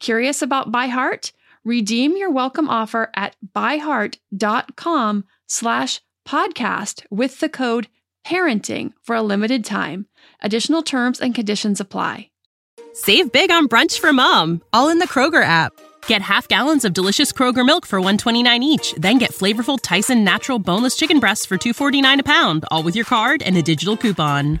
Curious about ByHeart? Redeem your welcome offer at byheart.com slash podcast with the code parenting for a limited time. Additional terms and conditions apply. Save big on brunch for mom, all in the Kroger app. Get half gallons of delicious Kroger milk for 129 each, then get flavorful Tyson natural boneless chicken breasts for 249 a pound, all with your card and a digital coupon.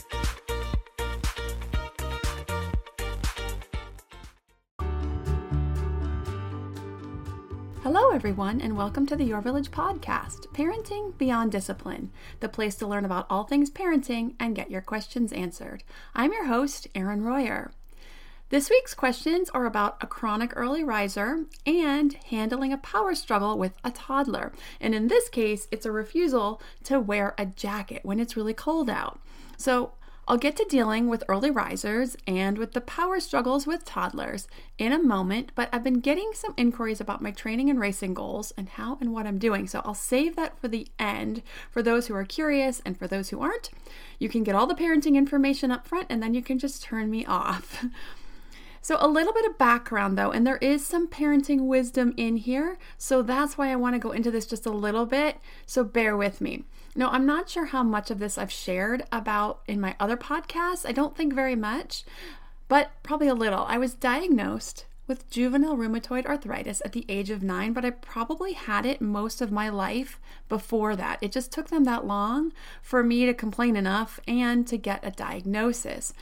Hello, everyone, and welcome to the Your Village podcast, Parenting Beyond Discipline, the place to learn about all things parenting and get your questions answered. I'm your host, Erin Royer. This week's questions are about a chronic early riser and handling a power struggle with a toddler. And in this case, it's a refusal to wear a jacket when it's really cold out. So, I'll get to dealing with early risers and with the power struggles with toddlers in a moment, but I've been getting some inquiries about my training and racing goals and how and what I'm doing. So I'll save that for the end for those who are curious and for those who aren't. You can get all the parenting information up front and then you can just turn me off. So, a little bit of background though, and there is some parenting wisdom in here. So, that's why I want to go into this just a little bit. So, bear with me. No, I'm not sure how much of this I've shared about in my other podcasts. I don't think very much, but probably a little. I was diagnosed with juvenile rheumatoid arthritis at the age of nine, but I probably had it most of my life before that. It just took them that long for me to complain enough and to get a diagnosis.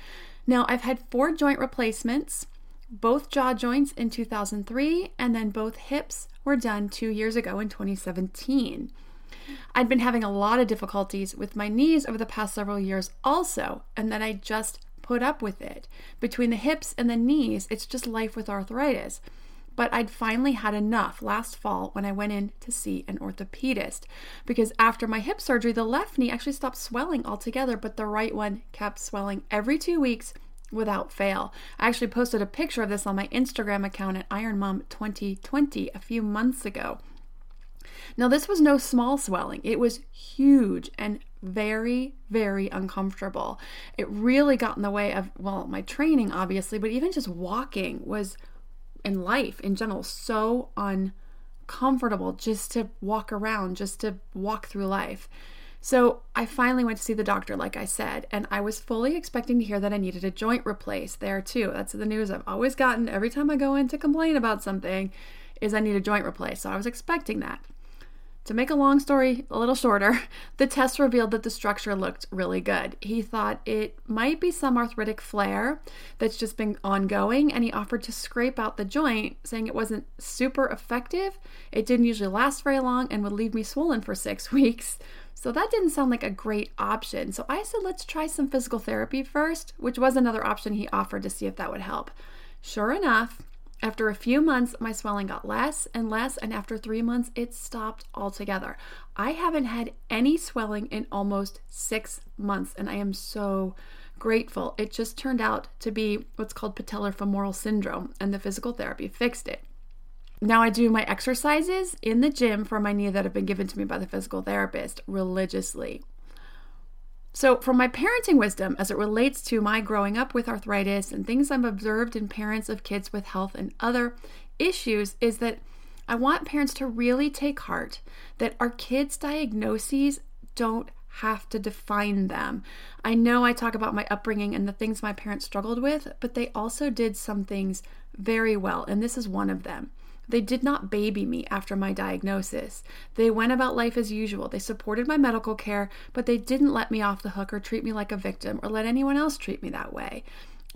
Now, I've had four joint replacements, both jaw joints in 2003, and then both hips were done two years ago in 2017. I'd been having a lot of difficulties with my knees over the past several years, also, and then I just put up with it. Between the hips and the knees, it's just life with arthritis. But I'd finally had enough last fall when I went in to see an orthopedist because after my hip surgery, the left knee actually stopped swelling altogether, but the right one kept swelling every two weeks without fail. I actually posted a picture of this on my Instagram account at IronMom2020 a few months ago. Now, this was no small swelling, it was huge and very, very uncomfortable. It really got in the way of, well, my training, obviously, but even just walking was in life in general so uncomfortable just to walk around, just to walk through life. So I finally went to see the doctor, like I said, and I was fully expecting to hear that I needed a joint replaced there too. That's the news I've always gotten every time I go in to complain about something is I need a joint replaced. So I was expecting that. To make a long story a little shorter, the test revealed that the structure looked really good. He thought it might be some arthritic flare that's just been ongoing, and he offered to scrape out the joint, saying it wasn't super effective. It didn't usually last very long and would leave me swollen for six weeks. So that didn't sound like a great option. So I said, let's try some physical therapy first, which was another option he offered to see if that would help. Sure enough, after a few months, my swelling got less and less, and after three months, it stopped altogether. I haven't had any swelling in almost six months, and I am so grateful. It just turned out to be what's called patellar femoral syndrome, and the physical therapy fixed it. Now, I do my exercises in the gym for my knee that have been given to me by the physical therapist religiously. So, from my parenting wisdom as it relates to my growing up with arthritis and things I've observed in parents of kids with health and other issues, is that I want parents to really take heart that our kids' diagnoses don't have to define them. I know I talk about my upbringing and the things my parents struggled with, but they also did some things very well, and this is one of them. They did not baby me after my diagnosis. They went about life as usual. They supported my medical care, but they didn't let me off the hook or treat me like a victim or let anyone else treat me that way.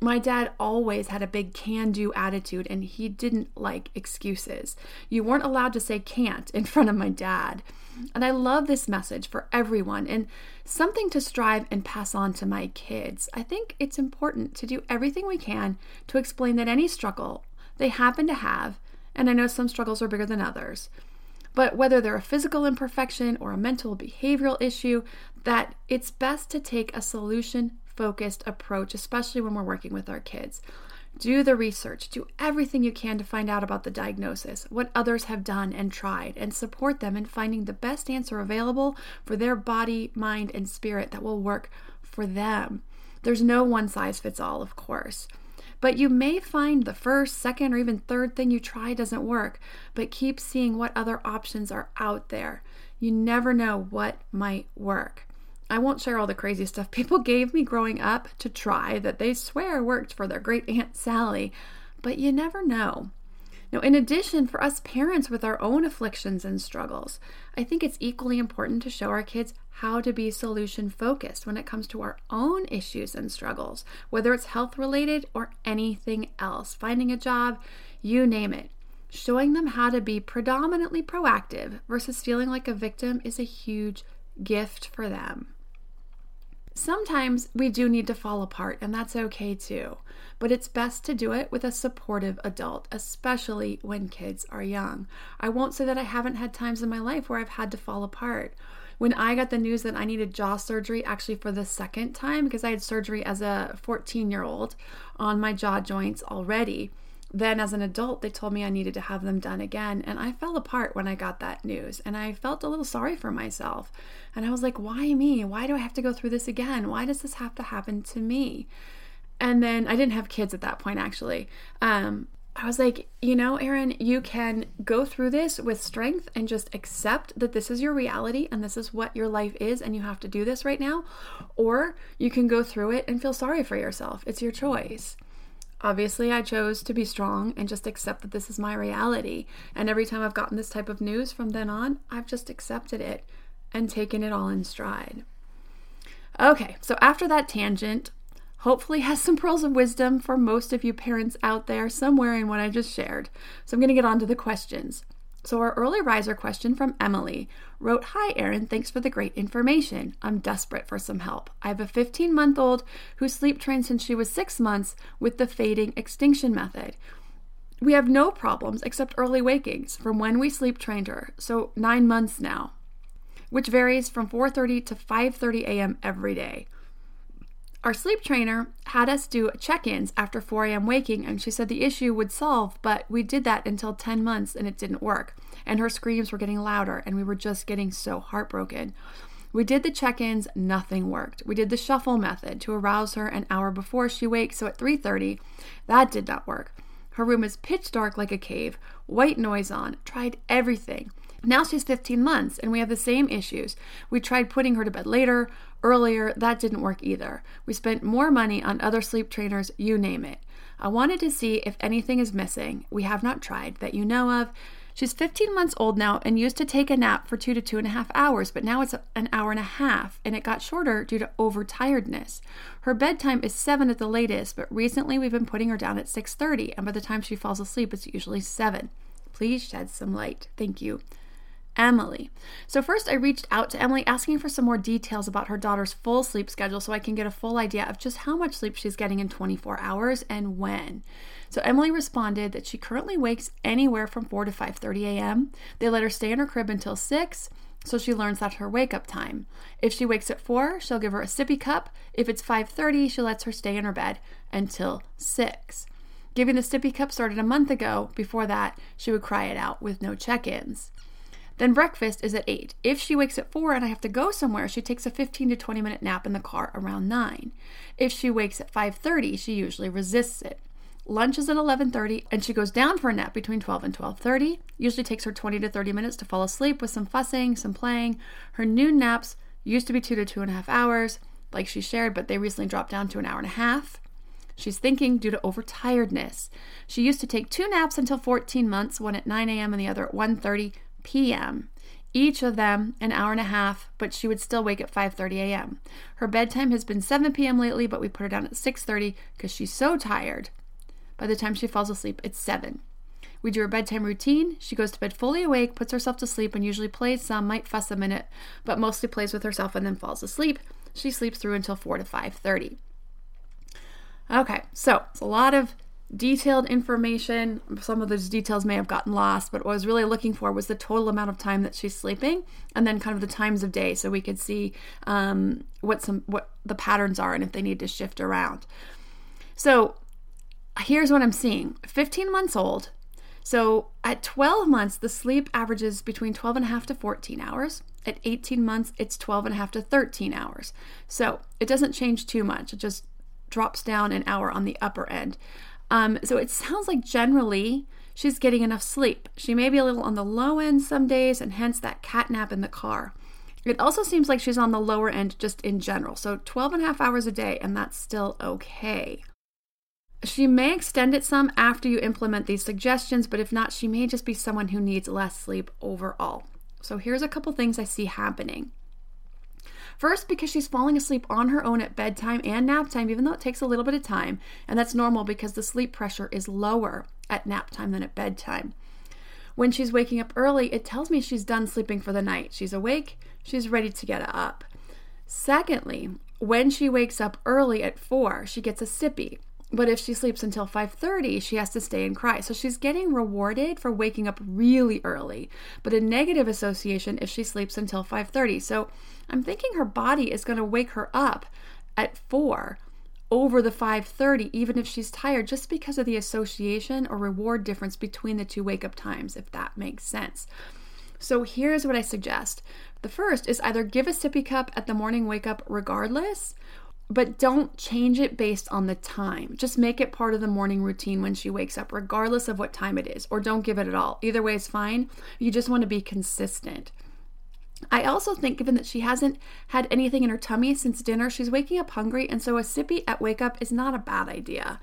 My dad always had a big can do attitude and he didn't like excuses. You weren't allowed to say can't in front of my dad. And I love this message for everyone and something to strive and pass on to my kids. I think it's important to do everything we can to explain that any struggle they happen to have and I know some struggles are bigger than others. But whether they're a physical imperfection or a mental behavioral issue, that it's best to take a solution focused approach, especially when we're working with our kids. Do the research, do everything you can to find out about the diagnosis, what others have done and tried, and support them in finding the best answer available for their body, mind, and spirit that will work for them. There's no one size fits all, of course. But you may find the first, second, or even third thing you try doesn't work, but keep seeing what other options are out there. You never know what might work. I won't share all the crazy stuff people gave me growing up to try that they swear worked for their great Aunt Sally, but you never know. Now, in addition, for us parents with our own afflictions and struggles, I think it's equally important to show our kids how to be solution focused when it comes to our own issues and struggles, whether it's health related or anything else, finding a job, you name it. Showing them how to be predominantly proactive versus feeling like a victim is a huge gift for them. Sometimes we do need to fall apart, and that's okay too. But it's best to do it with a supportive adult, especially when kids are young. I won't say that I haven't had times in my life where I've had to fall apart. When I got the news that I needed jaw surgery, actually for the second time, because I had surgery as a 14 year old on my jaw joints already, then as an adult they told me i needed to have them done again and i fell apart when i got that news and i felt a little sorry for myself and i was like why me why do i have to go through this again why does this have to happen to me and then i didn't have kids at that point actually um, I was like, you know, Erin, you can go through this with strength and just accept that this is your reality and this is what your life is and you have to do this right now. Or you can go through it and feel sorry for yourself. It's your choice. Obviously, I chose to be strong and just accept that this is my reality. And every time I've gotten this type of news from then on, I've just accepted it and taken it all in stride. Okay, so after that tangent, hopefully has some pearls of wisdom for most of you parents out there somewhere in what I just shared. So I'm going to get on to the questions. So, our early riser question from Emily wrote Hi, Erin. Thanks for the great information. I'm desperate for some help. I have a 15 month old who sleep trained since she was six months with the fading extinction method. We have no problems except early wakings from when we sleep trained her, so nine months now, which varies from 4:30 to 5:30 a.m. every day. Our sleep trainer had us do check ins after 4 a.m. waking, and she said the issue would solve, but we did that until 10 months and it didn't work. And her screams were getting louder, and we were just getting so heartbroken. We did the check ins, nothing worked. We did the shuffle method to arouse her an hour before she wakes, so at 3:30, that did not work. Her room is pitch dark like a cave, white noise on, tried everything. Now she's 15 months and we have the same issues. We tried putting her to bed later, earlier, that didn't work either. We spent more money on other sleep trainers, you name it. I wanted to see if anything is missing. We have not tried that you know of. She's 15 months old now and used to take a nap for two to two and a half hours, but now it's an hour and a half, and it got shorter due to overtiredness. Her bedtime is seven at the latest, but recently we've been putting her down at 6:30, and by the time she falls asleep, it's usually seven. Please shed some light. Thank you. Emily. So, first, I reached out to Emily asking for some more details about her daughter's full sleep schedule so I can get a full idea of just how much sleep she's getting in 24 hours and when. So, Emily responded that she currently wakes anywhere from 4 to 5:30 a.m. They let her stay in her crib until 6, so she learns that's her wake up time. If she wakes at 4, she'll give her a sippy cup. If it's 5:30, she lets her stay in her bed until 6. Giving the sippy cup started a month ago. Before that, she would cry it out with no check-ins. Then breakfast is at 8. If she wakes at 4 and I have to go somewhere, she takes a 15 to 20 minute nap in the car around 9. If she wakes at 5:30, she usually resists it. Lunch is at 11:30 and she goes down for a nap between 12 and 12:30. Usually takes her 20 to 30 minutes to fall asleep with some fussing, some playing. Her noon naps used to be two to two and a half hours, like she shared, but they recently dropped down to an hour and a half. She's thinking due to overtiredness. She used to take two naps until 14 months, one at 9 a.m. and the other at 1:30 p.m. Each of them an hour and a half, but she would still wake at 5:30 a.m. Her bedtime has been 7 p.m. lately, but we put her down at 6:30 because she's so tired. By the time she falls asleep, it's 7. We do her bedtime routine. She goes to bed fully awake, puts herself to sleep, and usually plays some, might fuss a minute, but mostly plays with herself and then falls asleep. She sleeps through until 4 to 5:30. Okay, so it's a lot of detailed information. Some of those details may have gotten lost, but what I was really looking for was the total amount of time that she's sleeping, and then kind of the times of day, so we could see um, what some what the patterns are and if they need to shift around. So here's what I'm seeing: 15 months old. So at 12 months, the sleep averages between 12 and a half to 14 hours. At 18 months, it's 12 and a half to 13 hours. So it doesn't change too much. It just drops down an hour on the upper end. Um, so it sounds like generally she's getting enough sleep. She may be a little on the low end some days, and hence that cat nap in the car. It also seems like she's on the lower end just in general. So 12 and a half hours a day, and that's still okay. She may extend it some after you implement these suggestions, but if not, she may just be someone who needs less sleep overall. So here's a couple things I see happening. First, because she's falling asleep on her own at bedtime and nap time, even though it takes a little bit of time. And that's normal because the sleep pressure is lower at nap time than at bedtime. When she's waking up early, it tells me she's done sleeping for the night. She's awake, she's ready to get up. Secondly, when she wakes up early at 4, she gets a sippy. But if she sleeps until 5:30, she has to stay and cry. So she's getting rewarded for waking up really early, but a negative association if she sleeps until 5:30. So I'm thinking her body is going to wake her up at 4 over the 5:30 even if she's tired just because of the association or reward difference between the two wake up times if that makes sense. So here's what I suggest. The first is either give a sippy cup at the morning wake up regardless but don't change it based on the time. Just make it part of the morning routine when she wakes up, regardless of what time it is, or don't give it at all. Either way is fine. You just want to be consistent. I also think, given that she hasn't had anything in her tummy since dinner, she's waking up hungry, and so a sippy at wake up is not a bad idea.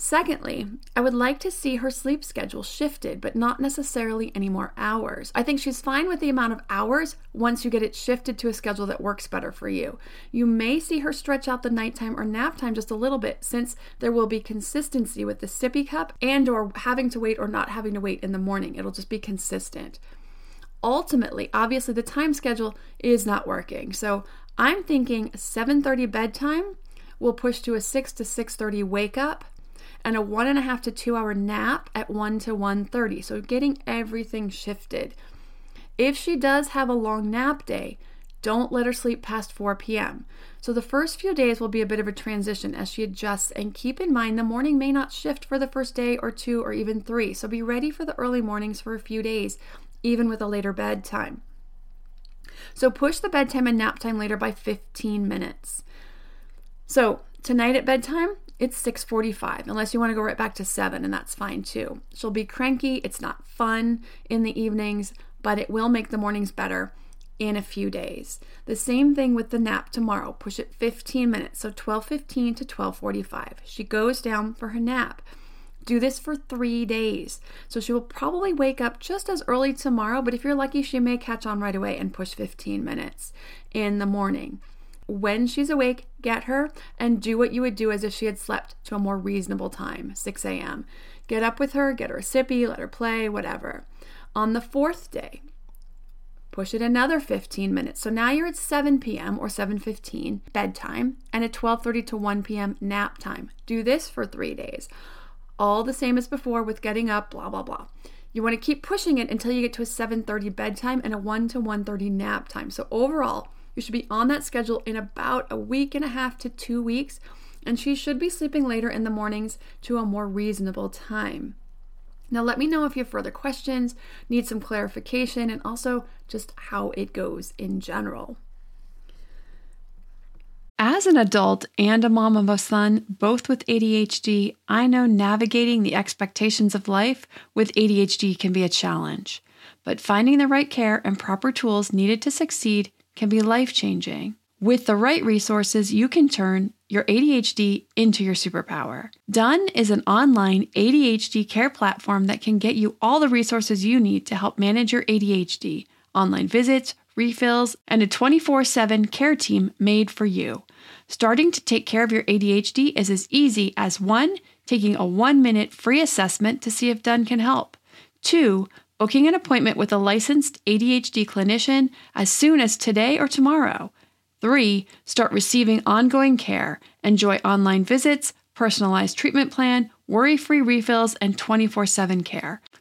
Secondly, I would like to see her sleep schedule shifted, but not necessarily any more hours. I think she's fine with the amount of hours once you get it shifted to a schedule that works better for you. You may see her stretch out the nighttime or nap time just a little bit since there will be consistency with the sippy cup and or having to wait or not having to wait in the morning. It'll just be consistent. Ultimately, obviously the time schedule is not working. So, I'm thinking 7:30 bedtime will push to a 6 to 6:30 wake up and a one and a half to two hour nap at 1 to 1.30 so getting everything shifted if she does have a long nap day don't let her sleep past 4 p.m. So, the first few days will be a bit of a transition as she adjusts, and keep in mind the morning may not shift for the first day or two or even three. So, be ready for the early mornings for a few days, even with a later bedtime. So, push the bedtime and nap time later by 15 minutes. So, tonight at bedtime, it's 6:45 unless you want to go right back to 7 and that's fine too. She'll be cranky, it's not fun in the evenings, but it will make the mornings better in a few days. The same thing with the nap tomorrow. Push it 15 minutes, so 12:15 to 12:45. She goes down for her nap. Do this for 3 days. So she will probably wake up just as early tomorrow, but if you're lucky she may catch on right away and push 15 minutes in the morning when she's awake, get her and do what you would do as if she had slept to a more reasonable time, 6 a.m. Get up with her, get her a sippy, let her play, whatever. On the fourth day, push it another 15 minutes. So now you're at 7 p.m. or 7:15 bedtime and at 12:30 to 1 p.m. nap time. Do this for 3 days. All the same as before with getting up, blah blah blah. You want to keep pushing it until you get to a 7:30 bedtime and a 1 to 1:30 nap time. So overall, you should be on that schedule in about a week and a half to two weeks, and she should be sleeping later in the mornings to a more reasonable time. Now, let me know if you have further questions, need some clarification, and also just how it goes in general. As an adult and a mom of a son, both with ADHD, I know navigating the expectations of life with ADHD can be a challenge. But finding the right care and proper tools needed to succeed can be life changing. With the right resources, you can turn your ADHD into your superpower. Done is an online ADHD care platform that can get you all the resources you need to help manage your ADHD online visits, refills, and a 24 7 care team made for you. Starting to take care of your ADHD is as easy as one, taking a one minute free assessment to see if Done can help, two, booking an appointment with a licensed ADHD clinician as soon as today or tomorrow, three, start receiving ongoing care, enjoy online visits, personalized treatment plan, worry free refills, and 24 7 care.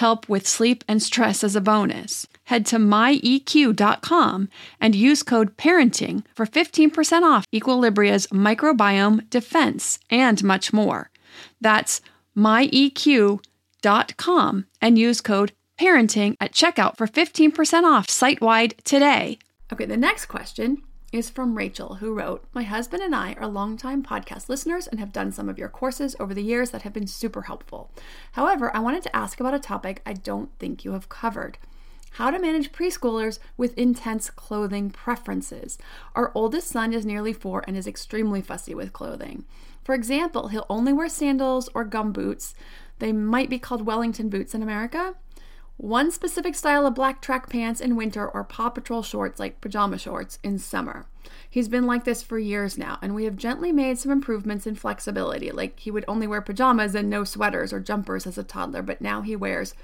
help with sleep and stress as a bonus. Head to myeq.com and use code parenting for 15% off Equilibria's microbiome defense and much more. That's myeq.com and use code parenting at checkout for 15% off site wide today. Okay, the next question is from Rachel, who wrote My husband and I are longtime podcast listeners and have done some of your courses over the years that have been super helpful. However, I wanted to ask about a topic I don't think you have covered how to manage preschoolers with intense clothing preferences. Our oldest son is nearly four and is extremely fussy with clothing. For example, he'll only wear sandals or gum boots. They might be called Wellington boots in America one specific style of black track pants in winter or Paw Patrol shorts like pajama shorts in summer. He's been like this for years now, and we have gently made some improvements in flexibility. Like he would only wear pajamas and no sweaters or jumpers as a toddler, but now he wears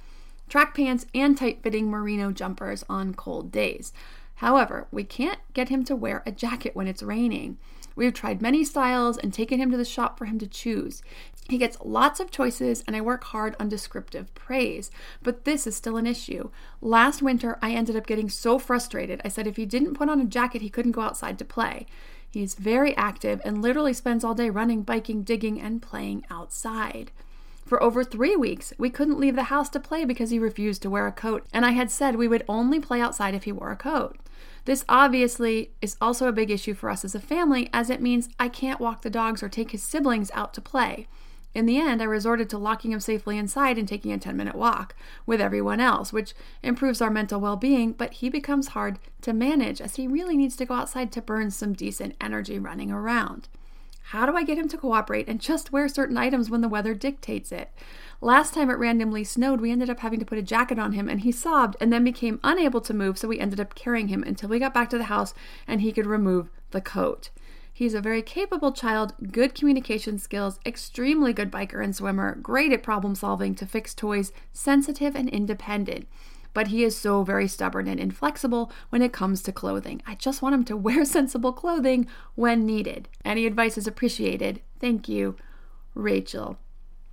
track pants and tight fitting merino jumpers on cold days. However, we can't get him to wear a jacket when it's raining. We have tried many styles and taken him to the shop for him to choose. He gets lots of choices, and I work hard on descriptive praise. But this is still an issue. Last winter, I ended up getting so frustrated. I said if he didn't put on a jacket, he couldn't go outside to play. He's very active and literally spends all day running, biking, digging, and playing outside. For over three weeks, we couldn't leave the house to play because he refused to wear a coat, and I had said we would only play outside if he wore a coat. This obviously is also a big issue for us as a family, as it means I can't walk the dogs or take his siblings out to play. In the end, I resorted to locking him safely inside and taking a 10 minute walk with everyone else, which improves our mental well being, but he becomes hard to manage as he really needs to go outside to burn some decent energy running around. How do I get him to cooperate and just wear certain items when the weather dictates it? Last time it randomly snowed, we ended up having to put a jacket on him and he sobbed and then became unable to move, so we ended up carrying him until we got back to the house and he could remove the coat. He's a very capable child, good communication skills, extremely good biker and swimmer, great at problem solving to fix toys, sensitive and independent. But he is so very stubborn and inflexible when it comes to clothing. I just want him to wear sensible clothing when needed. Any advice is appreciated. Thank you, Rachel.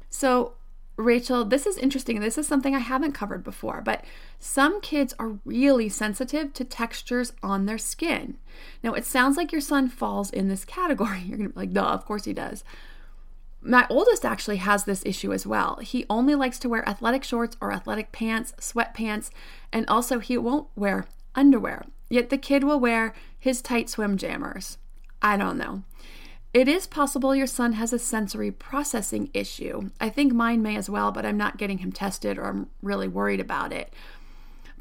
So, Rachel, this is interesting. This is something I haven't covered before, but some kids are really sensitive to textures on their skin. Now, it sounds like your son falls in this category. You're going to be like, duh, of course he does. My oldest actually has this issue as well. He only likes to wear athletic shorts or athletic pants, sweatpants, and also he won't wear underwear. Yet the kid will wear his tight swim jammers. I don't know. It is possible your son has a sensory processing issue. I think mine may as well, but I'm not getting him tested or I'm really worried about it.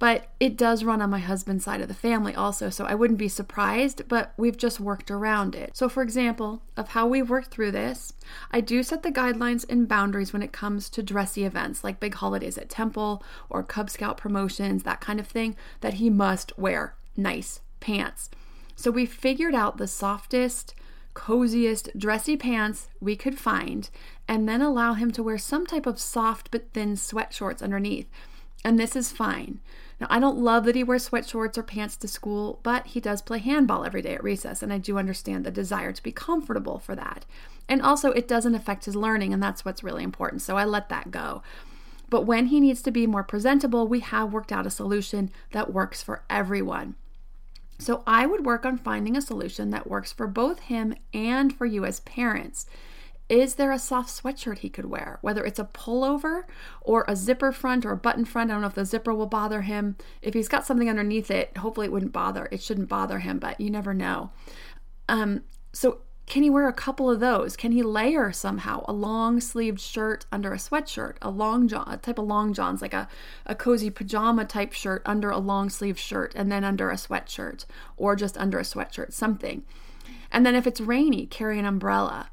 But it does run on my husband's side of the family also, so I wouldn't be surprised, but we've just worked around it. So, for example, of how we've worked through this, I do set the guidelines and boundaries when it comes to dressy events like big holidays at temple or Cub Scout promotions, that kind of thing, that he must wear nice pants. So, we figured out the softest, coziest, dressy pants we could find, and then allow him to wear some type of soft but thin sweat shorts underneath. And this is fine. Now, I don't love that he wears sweat shorts or pants to school, but he does play handball every day at recess, and I do understand the desire to be comfortable for that. And also, it doesn't affect his learning, and that's what's really important, so I let that go. But when he needs to be more presentable, we have worked out a solution that works for everyone. So I would work on finding a solution that works for both him and for you as parents. Is there a soft sweatshirt he could wear? Whether it's a pullover or a zipper front or a button front. I don't know if the zipper will bother him. If he's got something underneath it, hopefully it wouldn't bother. It shouldn't bother him, but you never know. Um, so can he wear a couple of those? Can he layer somehow a long sleeved shirt under a sweatshirt, a long john, a type of long johns, like a, a cozy pajama type shirt under a long sleeved shirt and then under a sweatshirt or just under a sweatshirt, something. And then if it's rainy, carry an umbrella.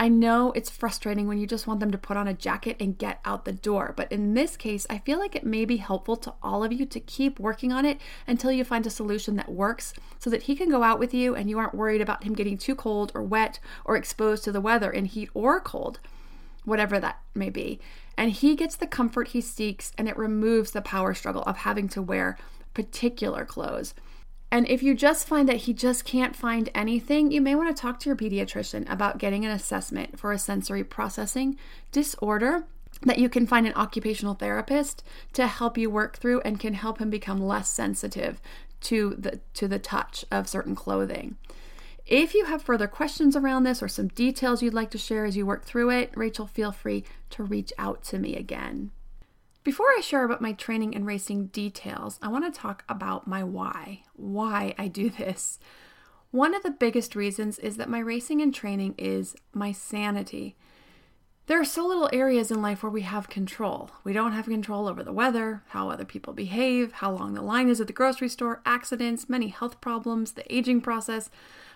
I know it's frustrating when you just want them to put on a jacket and get out the door, but in this case, I feel like it may be helpful to all of you to keep working on it until you find a solution that works so that he can go out with you and you aren't worried about him getting too cold or wet or exposed to the weather in heat or cold, whatever that may be. And he gets the comfort he seeks and it removes the power struggle of having to wear particular clothes. And if you just find that he just can't find anything, you may want to talk to your pediatrician about getting an assessment for a sensory processing disorder that you can find an occupational therapist to help you work through and can help him become less sensitive to the to the touch of certain clothing. If you have further questions around this or some details you'd like to share as you work through it, Rachel, feel free to reach out to me again. Before I share about my training and racing details, I want to talk about my why, why I do this. One of the biggest reasons is that my racing and training is my sanity. There are so little areas in life where we have control. We don't have control over the weather, how other people behave, how long the line is at the grocery store, accidents, many health problems, the aging process.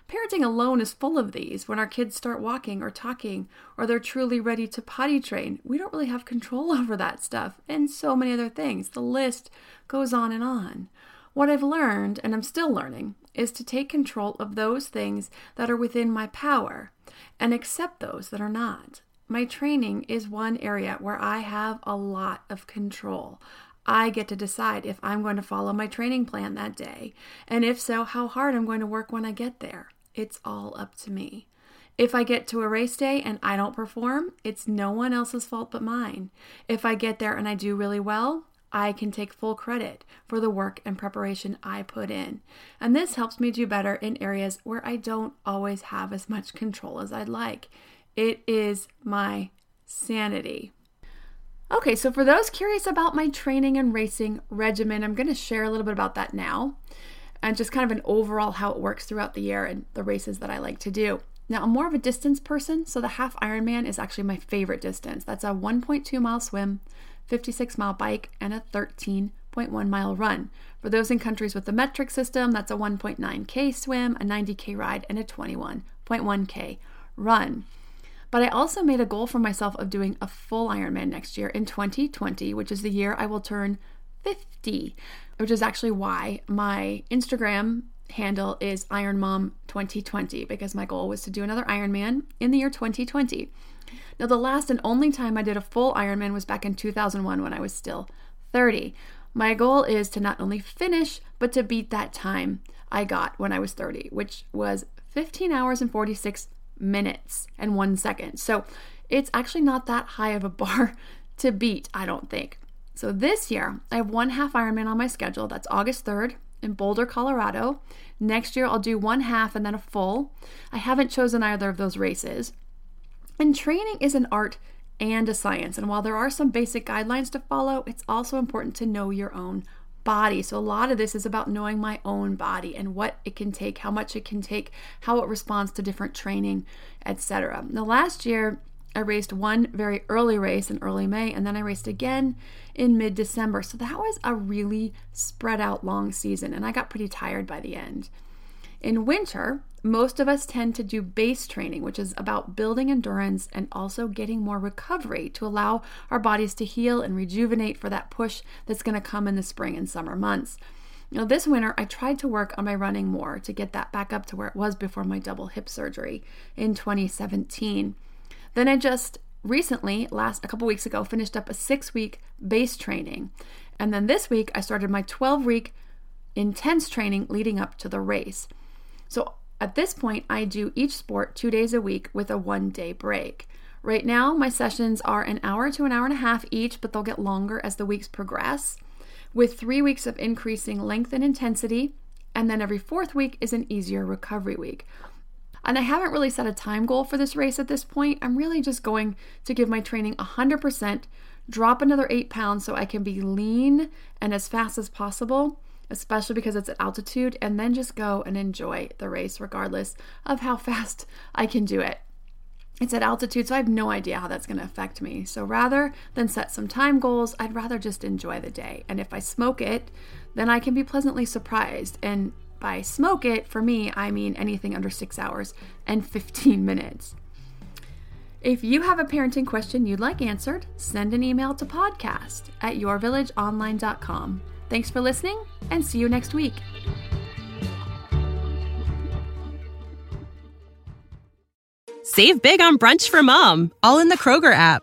Parenting alone is full of these. When our kids start walking or talking, or they're truly ready to potty train, we don't really have control over that stuff, and so many other things. The list goes on and on. What I've learned, and I'm still learning, is to take control of those things that are within my power and accept those that are not. My training is one area where I have a lot of control. I get to decide if I'm going to follow my training plan that day, and if so, how hard I'm going to work when I get there. It's all up to me. If I get to a race day and I don't perform, it's no one else's fault but mine. If I get there and I do really well, I can take full credit for the work and preparation I put in. And this helps me do better in areas where I don't always have as much control as I'd like. It is my sanity. Okay, so for those curious about my training and racing regimen, I'm going to share a little bit about that now and just kind of an overall how it works throughout the year and the races that I like to do. Now, I'm more of a distance person, so the half Ironman is actually my favorite distance. That's a 1.2 mile swim, 56 mile bike, and a 13.1 mile run. For those in countries with the metric system, that's a 1.9k swim, a 90k ride, and a 21.1k run. But I also made a goal for myself of doing a full Ironman next year in 2020, which is the year I will turn 50 which is actually why my Instagram handle is Iron Mom 2020 because my goal was to do another Ironman in the year 2020. Now, the last and only time I did a full Ironman was back in 2001 when I was still 30. My goal is to not only finish, but to beat that time I got when I was 30, which was 15 hours and 46 minutes and one second. So it's actually not that high of a bar to beat, I don't think. So this year, I have one half Ironman on my schedule. That's August 3rd in Boulder, Colorado. Next year, I'll do one half and then a full. I haven't chosen either of those races. And training is an art and a science. And while there are some basic guidelines to follow, it's also important to know your own body. So a lot of this is about knowing my own body and what it can take, how much it can take, how it responds to different training, etc. The last year I raced one very early race in early May and then I raced again in mid December. So that was a really spread out long season and I got pretty tired by the end. In winter, most of us tend to do base training, which is about building endurance and also getting more recovery to allow our bodies to heal and rejuvenate for that push that's going to come in the spring and summer months. Now, this winter, I tried to work on my running more to get that back up to where it was before my double hip surgery in 2017. Then I just recently, last a couple weeks ago, finished up a six week base training. And then this week, I started my 12 week intense training leading up to the race. So at this point, I do each sport two days a week with a one day break. Right now, my sessions are an hour to an hour and a half each, but they'll get longer as the weeks progress, with three weeks of increasing length and intensity. And then every fourth week is an easier recovery week. And I haven't really set a time goal for this race at this point. I'm really just going to give my training 100%, drop another eight pounds so I can be lean and as fast as possible especially because it's at altitude, and then just go and enjoy the race regardless of how fast I can do it. It's at altitude, so I have no idea how that's going to affect me. So rather than set some time goals, I'd rather just enjoy the day. And if I smoke it, then I can be pleasantly surprised. And by smoke it, for me, I mean anything under six hours and 15 minutes. If you have a parenting question you'd like answered, send an email to podcast at yourvillageonline.com. Thanks for listening and see you next week. Save big on brunch for mom, all in the Kroger app.